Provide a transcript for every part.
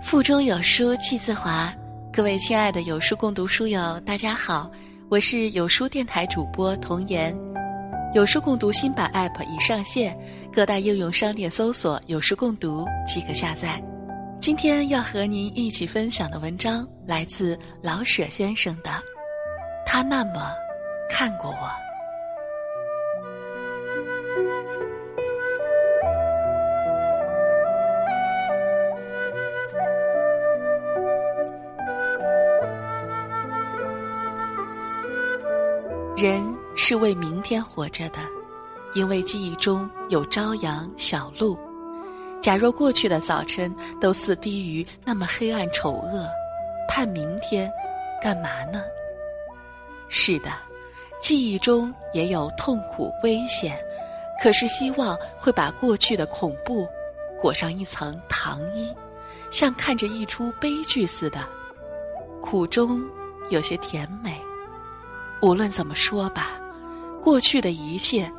腹中有书气自华，各位亲爱的有书共读书友，大家好，我是有书电台主播童言。有书共读新版 App 已上线，各大应用商店搜索“有书共读”即可下载。今天要和您一起分享的文章来自老舍先生的《他那么看过我》。人是为明天活着的，因为记忆中有朝阳、小路。假若过去的早晨都似低于那么黑暗丑恶，盼明天，干嘛呢？是的，记忆中也有痛苦、危险，可是希望会把过去的恐怖裹上一层糖衣，像看着一出悲剧似的，苦中有些甜美。无论怎么说吧，过去的一切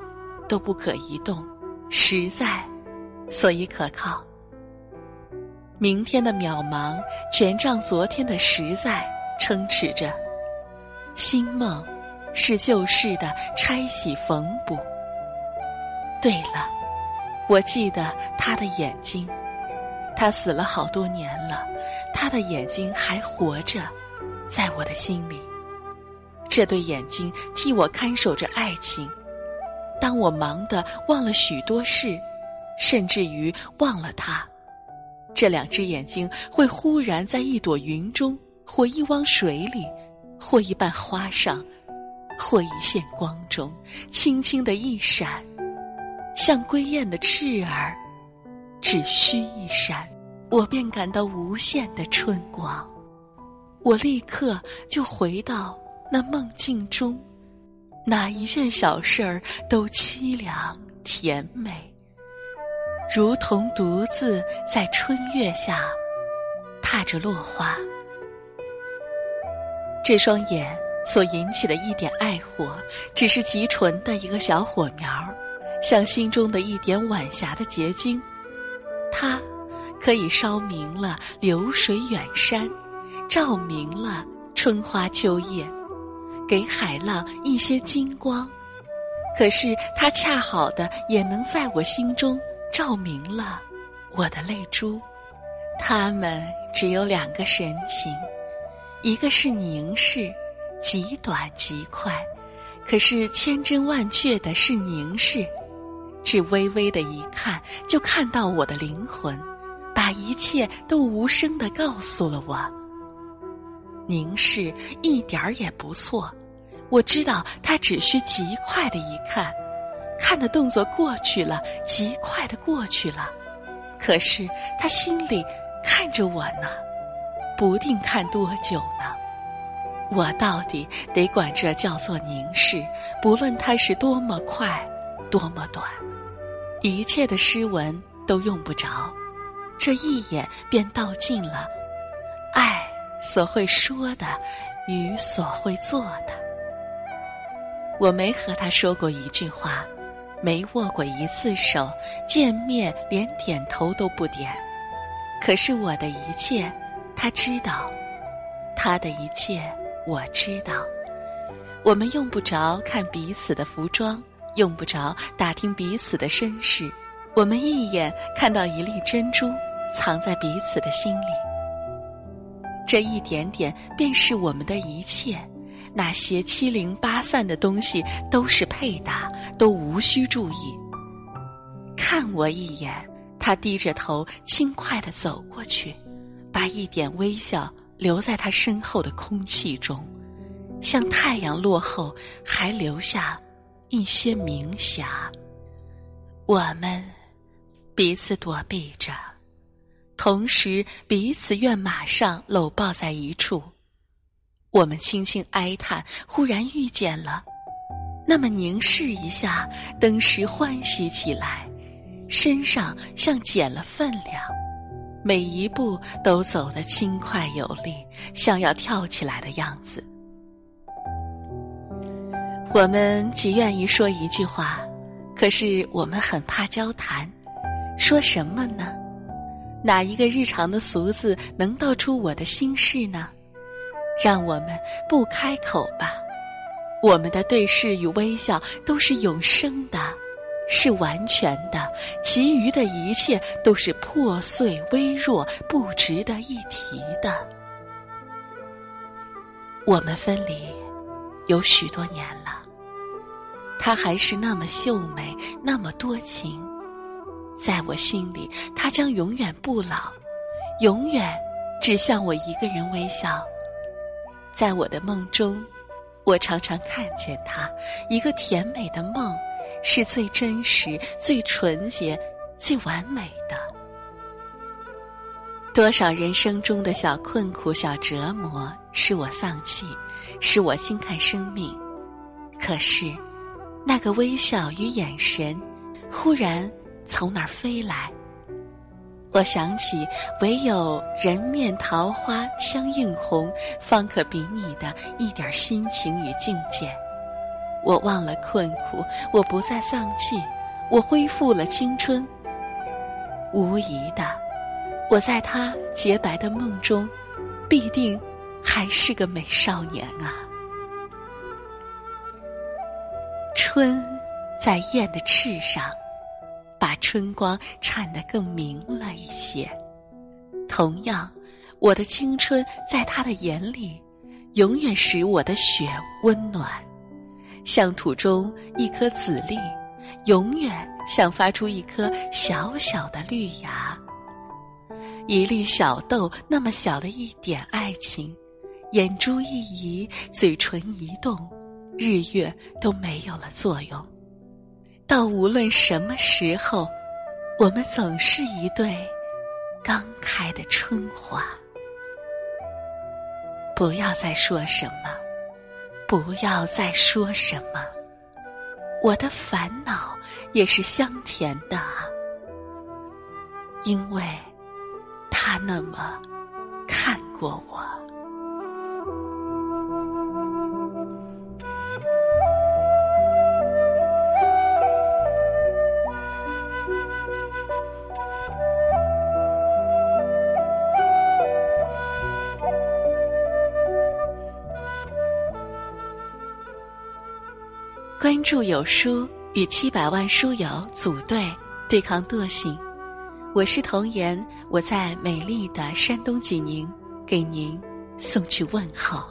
都不可移动，实在，所以可靠。明天的渺茫全仗昨天的实在撑持着。新梦是旧事的拆洗缝补。对了，我记得他的眼睛，他死了好多年了，他的眼睛还活着，在我的心里。这对眼睛替我看守着爱情，当我忙得忘了许多事，甚至于忘了他，这两只眼睛会忽然在一朵云中，或一汪水里，或一瓣花上，或一线光中，轻轻的一闪，像归雁的翅儿，只需一闪，我便感到无限的春光，我立刻就回到。那梦境中，哪一件小事儿都凄凉甜美，如同独自在春月下踏着落花。这双眼所引起的一点爱火，只是极纯的一个小火苗像心中的一点晚霞的结晶，它可以烧明了流水远山，照明了春花秋叶。给海浪一些金光，可是它恰好的也能在我心中照明了我的泪珠。它们只有两个神情，一个是凝视，极短极快；可是千真万确的是凝视，只微微的一看就看到我的灵魂，把一切都无声的告诉了我。凝视一点儿也不错。我知道他只需极快的一看，看的动作过去了，极快的过去了。可是他心里看着我呢，不定看多久呢。我到底得管这叫做凝视，不论它是多么快，多么短，一切的诗文都用不着，这一眼便道尽了爱所会说的与所会做的。我没和他说过一句话，没握过一次手，见面连点头都不点。可是我的一切，他知道；他的一切，我知道。我们用不着看彼此的服装，用不着打听彼此的身世，我们一眼看到一粒珍珠藏在彼此的心里。这一点点，便是我们的一切。那些七零八散的东西都是配搭，都无需注意。看我一眼，他低着头，轻快地走过去，把一点微笑留在他身后的空气中，像太阳落后还留下一些明霞。我们彼此躲避着，同时彼此愿马上搂抱在一处。我们轻轻哀叹，忽然遇见了，那么凝视一下，登时欢喜起来，身上像减了分量，每一步都走得轻快有力，像要跳起来的样子。我们极愿意说一句话，可是我们很怕交谈，说什么呢？哪一个日常的俗字能道出我的心事呢？让我们不开口吧。我们的对视与微笑都是永生的，是完全的，其余的一切都是破碎、微弱、不值得一提的。我们分离有许多年了，他还是那么秀美，那么多情。在我心里，他将永远不老，永远只向我一个人微笑。在我的梦中，我常常看见他，一个甜美的梦，是最真实、最纯洁、最完美的。多少人生中的小困苦、小折磨，使我丧气，使我轻看生命。可是，那个微笑与眼神，忽然。从哪儿飞来？我想起，唯有人面桃花相映红，方可比拟的一点心情与境界。我忘了困苦，我不再丧气，我恢复了青春。无疑的，我在他洁白的梦中，必定还是个美少年啊！春，在燕的翅上。把春光颤得更明了一些。同样，我的青春在他的眼里，永远使我的血温暖，像土中一颗籽粒，永远想发出一颗小小的绿芽。一粒小豆那么小的一点爱情，眼珠一移，嘴唇一动，日月都没有了作用。到无论什么时候，我们总是一对刚开的春花。不要再说什么，不要再说什么，我的烦恼也是香甜的，因为他那么看过我。关注有书，与七百万书友组队对抗惰性。我是童言，我在美丽的山东济宁，给您送去问候。